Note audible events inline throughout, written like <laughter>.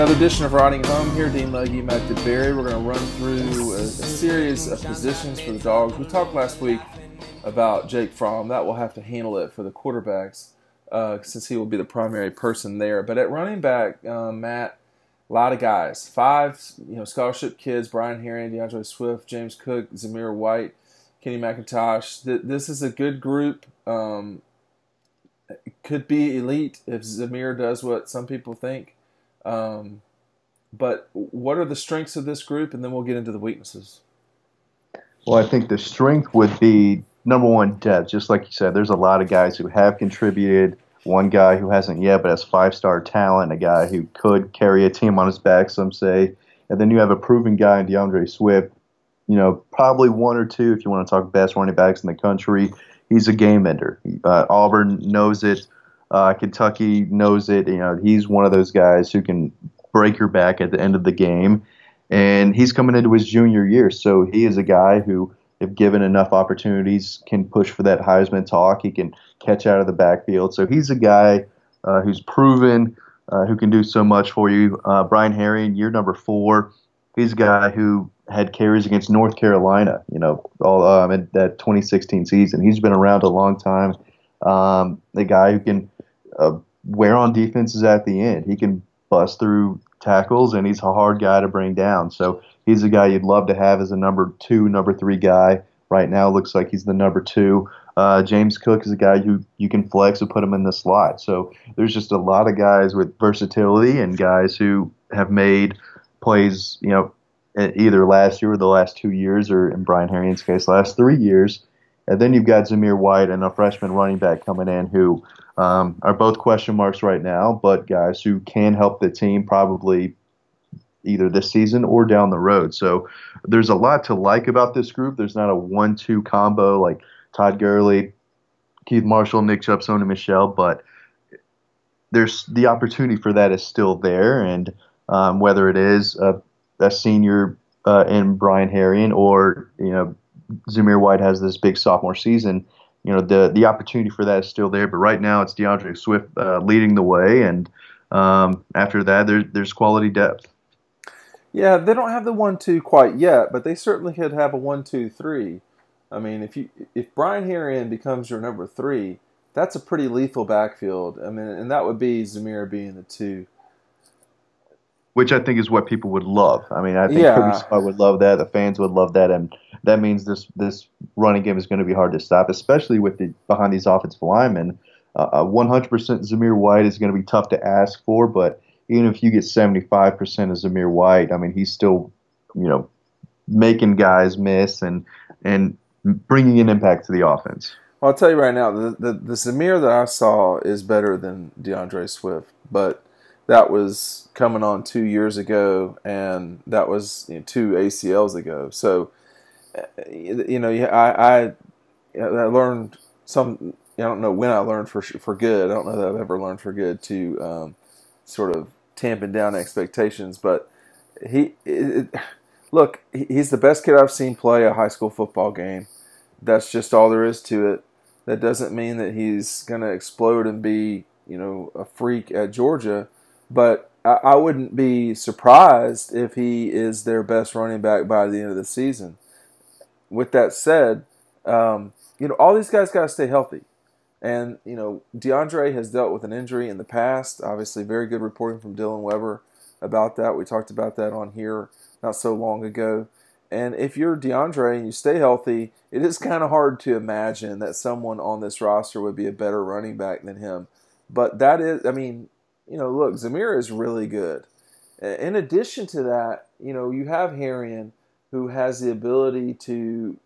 Another edition of Riding Home here. Dean Legge, Matt DeBerry. We're going to run through a, a, series of positions for the Dogs. We talked last week about Jake Fromm. That will have to handle it for the quarterbacks uh, since he will be the primary person there. But at running back, uh, Matt, a lot of guys. Five, you know, scholarship kids: Brian Herrien, D'Andre Swift, James Cook, Zamir White, Kenny McIntosh. This is a good group. Um, could be elite if Zamir does what some people think. Um, but what are the strengths of this group, and then we'll get into the weaknesses. Well, I think the strength would be number one depth. Just like you said, there's a lot of guys who have contributed. One guy who hasn't yet, but has five star talent. A guy who could carry a team on his back, some say. And then you have a proven guy in D'Andre Swift. You know, probably one or two if you want to talk best running backs in the country. He's a game ender. Uh, Auburn knows it. Uh, Kentucky knows it. You know, he's one of those guys who can break your back at the end of the game. And he's coming into his junior year, so he is a guy who, if given enough opportunities, can push for that Heisman talk. He can catch out of the backfield. So he's a guy uh, who's proven, uh, who can do so much for you. Uh, Brian Herrien, year number four, he's a guy who had carries against North Carolina, you know, all um, in that 2016 season. He's been around a long time. Um, the guy who can wear on defenses at the end. He can bust through tackles, and he's a hard guy to bring down. So he's a guy you'd love to have as a number two, number three guy. Right now, looks like he's the number two. Uh, James Cook is a guy who you can flex and put him in the slot. So there's just a lot of guys with versatility and guys who have made plays, you know, either last year or the last two years, or in Brian Herrien's case, last three years. And then you've got Zamir White and a freshman running back coming in who um, are both question marks right now, but guys who can help the team probably either this season or down the road. So there's a lot to like about this group. There's not a one-two combo like Todd Gurley, Keith Marshall, Nick Chubb, Sony Michel, but there's the opportunity for that is still there, and um, whether it is a, a senior uh, in Brian Herrien or you know Zamir White has this big sophomore season you know the the opportunity for that is still there. But right now it's D'Andre Swift uh, leading the way, and um, after that there's there's quality depth. Yeah, they don't have the one two quite yet, but they certainly could have a one two three. I mean, if you if Brian Herrien becomes your number three, that's a pretty lethal backfield. I mean, and that would be Zamir being the two which I think is what people would love. I mean, I think yeah. Kirby Smart would love that. The fans would love that, and that means this this running game is going to be hard to stop, especially with the behind these offensive linemen. Uh, 100% uh, Zamir White is going to be tough to ask for, but even if you get 75% of Zamir White, I mean, he's still, you know, making guys miss and and bringing an impact to the offense. Well, I'll tell you right now, the, the the Zamir that I saw is better than D'Andre Swift, but that was coming on two years ago, and that was you know, two ACLs ago. So, uh, you know, I, I, I learned some. I don't know when I learned for for good. I don't know that I've ever learned for good to um, sort of tamping down expectations. But he, it, look, he's the best kid I've seen play a high school football game. That's just all there is to it. That doesn't mean that he's going to explode and be, you know, a freak at Georgia but I, wouldn't be surprised if he is their best running back by the end of the season. With that said, um, you know, all these guys got to stay healthy. And, you know, D'Andre has dealt with an injury in the past. Obviously, very good reporting from Dylan Weber about that. We talked about that on here not so long ago. And if you're D'Andre and you stay healthy, it is kind of hard to imagine that someone on this roster would be a better running back than him. But that is, I mean, you know, look, Zamir is really good. In addition to that, you know, you have Herrien who has the ability to.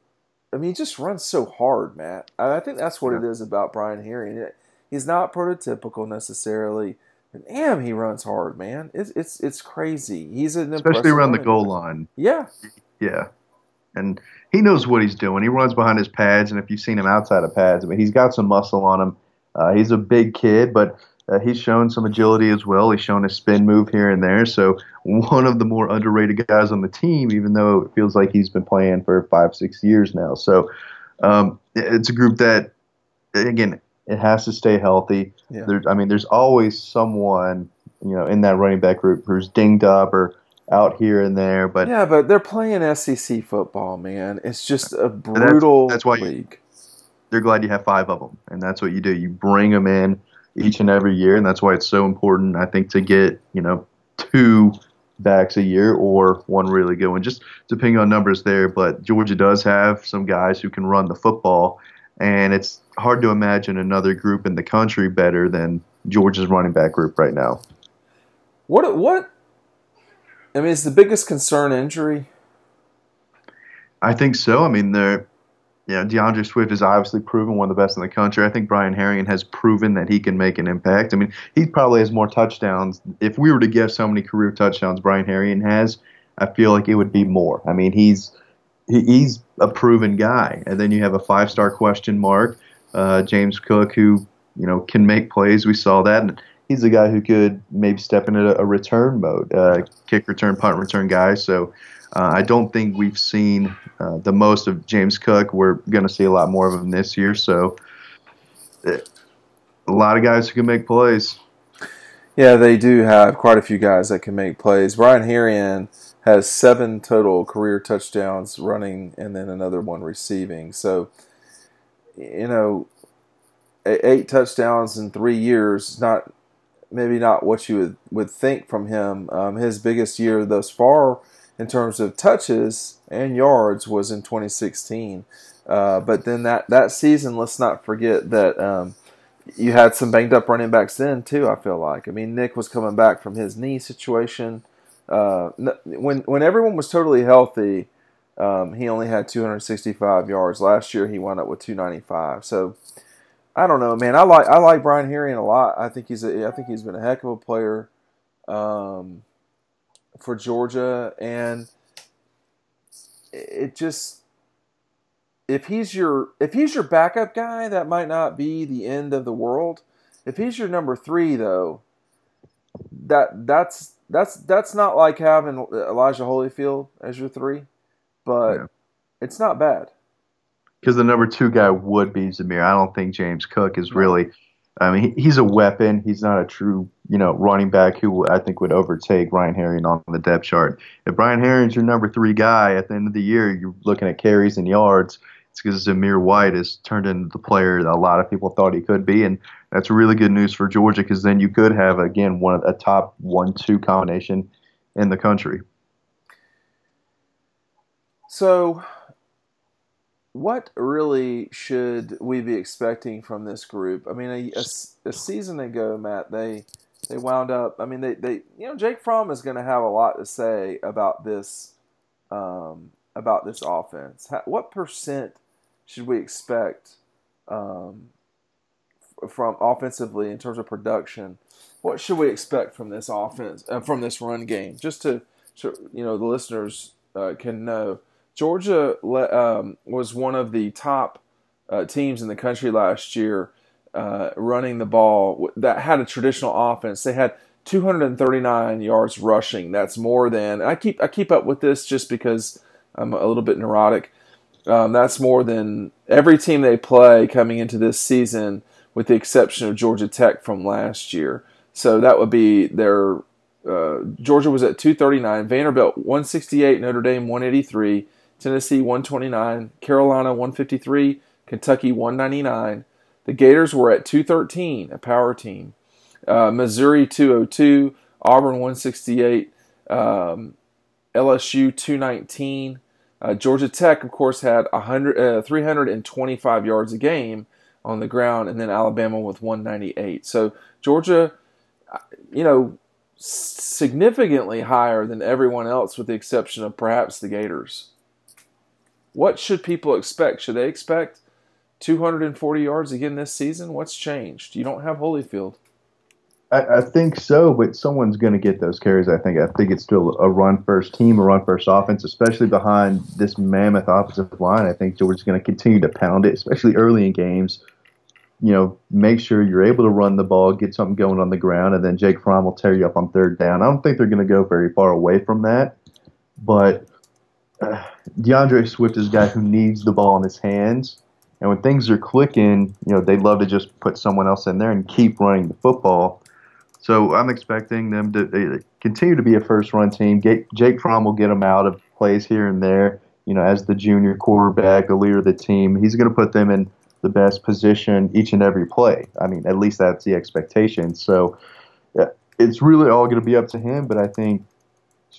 I mean, he just runs so hard, Matt. I think that's what it is about Brian Herrien. He's not prototypical necessarily. And damn, he runs hard, man. It's it's it's crazy. He's an especially around the goal line. Yeah, yeah, and he knows what he's doing. He runs behind his pads, and if you've seen him outside of pads, I mean, he's got some muscle on him. Uh, he's a big kid, but uh, he's shown some agility as well. He's shown a spin move here and there. So one of the more underrated guys on the team, even though it feels like he's been playing for five, six years now. So um, it's a group that, again, it has to stay healthy. Yeah. There, I mean, there's always someone you know, in that running back group who's dinged up or out here and there. But yeah, but they're playing SEC football, man. It's just a brutal that's, that's why league. You, they're glad you have five of them, and that's what you do. You bring them in each and every year, and that's why it's so important. I think to get you know two backs a year or one really good one, just depending on numbers there. But Georgia does have some guys who can run the football, and it's hard to imagine another group in the country better than Georgia's running back group right now. What what? I mean, is the biggest concern injury? I think so. I mean, they're yeah, D'Andre Swift is obviously proven one of the best in the country. I think Brian Herrien has proven that he can make an impact. I mean, he probably has more touchdowns. If we were to guess how many career touchdowns Brian Herrien has, I feel like it would be more. I mean, he's he, he's a proven guy. And then you have a five star question mark, uh, James Cook, who you know can make plays. We saw that. And he's a guy who could maybe step into a return mode, uh, kick return, punt return guy. So uh, I don't think we've seen uh, the most of James Cook. We're going to see a lot more of him this year. So a lot of guys who can make plays. Yeah, they do have quite a few guys that can make plays. Brian Herrien has seven total career touchdowns running and then another one receiving. So, you know, eight touchdowns in three years, is not maybe not what you would, would think from him. Um, his biggest year thus far in terms of touches and yards was in 2016. Uh, but then that, that season, let's not forget that um, you had some banged up running backs then too. I feel like. I mean, Nick was coming back from his knee situation. Uh, when when everyone was totally healthy, um, he only had 265 yards. Last year, he wound up with 295. So I don't know, man. I like I like Brian Herrien a lot. I think he's a, I think he's been a heck of a player. Um, for Georgia, and it just if he's your if he's your backup guy, that might not be the end of the world. If he's your number three, though, that that's that's that's not like having Elijah Holyfield as your three, but yeah. it's not bad. Because the number two guy would be Zamir. I don't think James Cook is really I mean, he's a weapon. He's not a true, you know, running back who I think would overtake Ryan Herrien on the depth chart. If Brian Herrien's your number three guy at the end of the year, you're looking at carries and yards. It's because Zamir White has turned into the player that a lot of people thought he could be, and that's really good news for Georgia because then you could have again one of a top one-two combination in the country. So what really should we be expecting from this group? I mean, a, a, a, season ago, Matt, they they wound up. I mean, they, they you know Jake Fromm is going to have a lot to say about this um, about this offense. How, what percent should we expect um, from offensively in terms of production? What should we expect from this offense uh, from this run game? Just to, to you know the listeners uh, can know Georgia um, was one of the top uh, teams in the country last year uh, running the ball that had a traditional offense. They had 239 yards rushing. That's more than I keep. I keep up with this just because I'm a little bit neurotic. Um, that's more than every team they play coming into this season, with the exception of Georgia Tech from last year. So that would be their. Uh, Georgia was at 239, Vanderbilt 168, Notre Dame 183, Tennessee 129, Carolina 153, Kentucky 199. The Gators were at 213, a power team. Uh, Missouri 202, Auburn 168, um, LSU 219. Uh, Georgia Tech, of course, had 100, uh, 325 yards a game on the ground, and then Alabama with 198. So Georgia, uh, you know, significantly higher than everyone else, with the exception of perhaps the Gators. What should people expect? Should they expect 240 yards again this season? What's changed? You don't have Holyfield. I, I think so, but someone's going to get those carries. I think. I think it's still a run first team, a run first offense, especially behind this mammoth offensive line. I think Georgia's going to continue to pound it, especially early in games. You know, make sure you're able to run the ball, get something going on the ground, and then Jake Fromm will tear you up on third down. I don't think they're going to go very far away from that, but uh, D'Andre Swift is a guy who needs the ball in his hands. And when things are clicking, you know, they'd love to just put someone else in there and keep running the football. So I'm expecting them to continue to be a first run team. Jake Fromm will get them out of plays here and there. You know, as the junior quarterback, the leader of the team, he's going to put them in the best position each and every play. I mean, at least that's the expectation. So it's really all going to be up to him. But I think,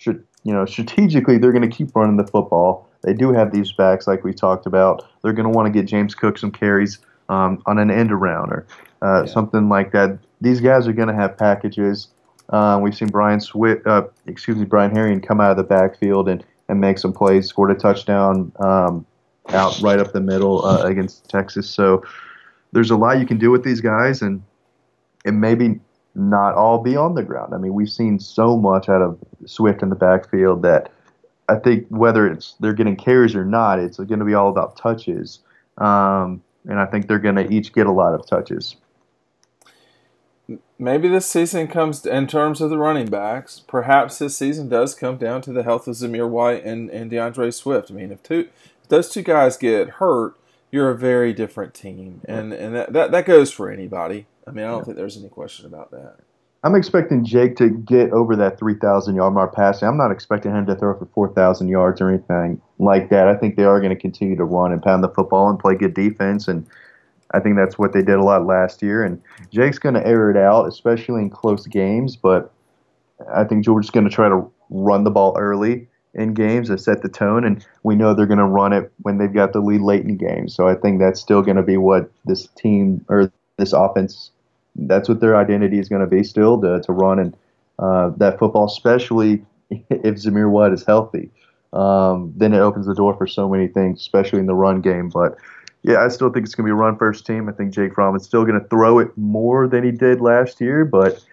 you know, strategically, they're going to keep running the football. They do have these backs, like we talked about. They're going to want to get James Cook some carries um, on an end around or uh, yeah. something like that. These guys are going to have packages. Uh, we've seen Brian Swift, uh, excuse me, Brian Herrien come out of the backfield and, and make some plays, scored a touchdown um, out right up the middle uh, against Texas. So there's a lot you can do with these guys, and and maybe not all be on the ground. I mean, we've seen so much out of Swift in the backfield that I think whether it's they're getting carries or not, it's going to be all about touches. Um, and I think they're going to each get a lot of touches. Maybe this season comes in terms of the running backs. Perhaps this season does come down to the health of Zamir White and, and D'Andre Swift. I mean, if two if those two guys get hurt, you're a very different team, and and that that, that goes for anybody. I mean, I don't yeah. think there's any question about that. I'm expecting Jake to get over that 3,000 yard mark passing. I'm not expecting him to throw for 4,000 yards or anything like that. I think they are going to continue to run and pound the football and play good defense. And I think that's what they did a lot last year. And Jake's going to air it out, especially in close games. But I think Georgia's going to try to run the ball early in games to set the tone. And we know they're going to run it when they've got the lead late in games. So I think that's still going to be what this team or this offense that's what their identity is going to be still to, to run and uh, that football, especially <laughs> if Zamir White is healthy. Um, then it opens the door for so many things, especially in the run game. But yeah, I still think it's going to be a run first team. I think Jake Fromm is still going to throw it more than he did last year, but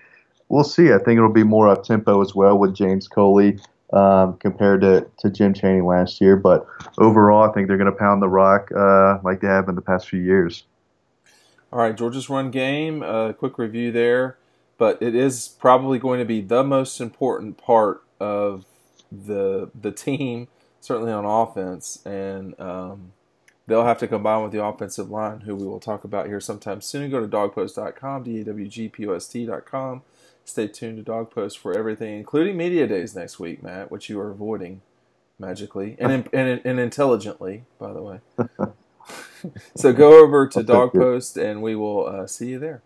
we'll see. I think it'll be more up tempo as well with James Coley um, compared to, to Jim Chaney last year. But overall, I think they're going to pound the rock uh, like they have in the past few years. All right, Georgia's run game. A uh, quick review there, but it is probably going to be the most important part of the the team, certainly on offense, and um, they'll have to combine with the offensive line, who we will talk about here sometime soon. Go to dogpost.com, dawgpost.com. Stay tuned to Dawgpost for everything, including media days next week, Matt, which you are avoiding magically and <laughs> and, and intelligently, by the way. <laughs> so go over to Dawgpost and we will uh, see you there.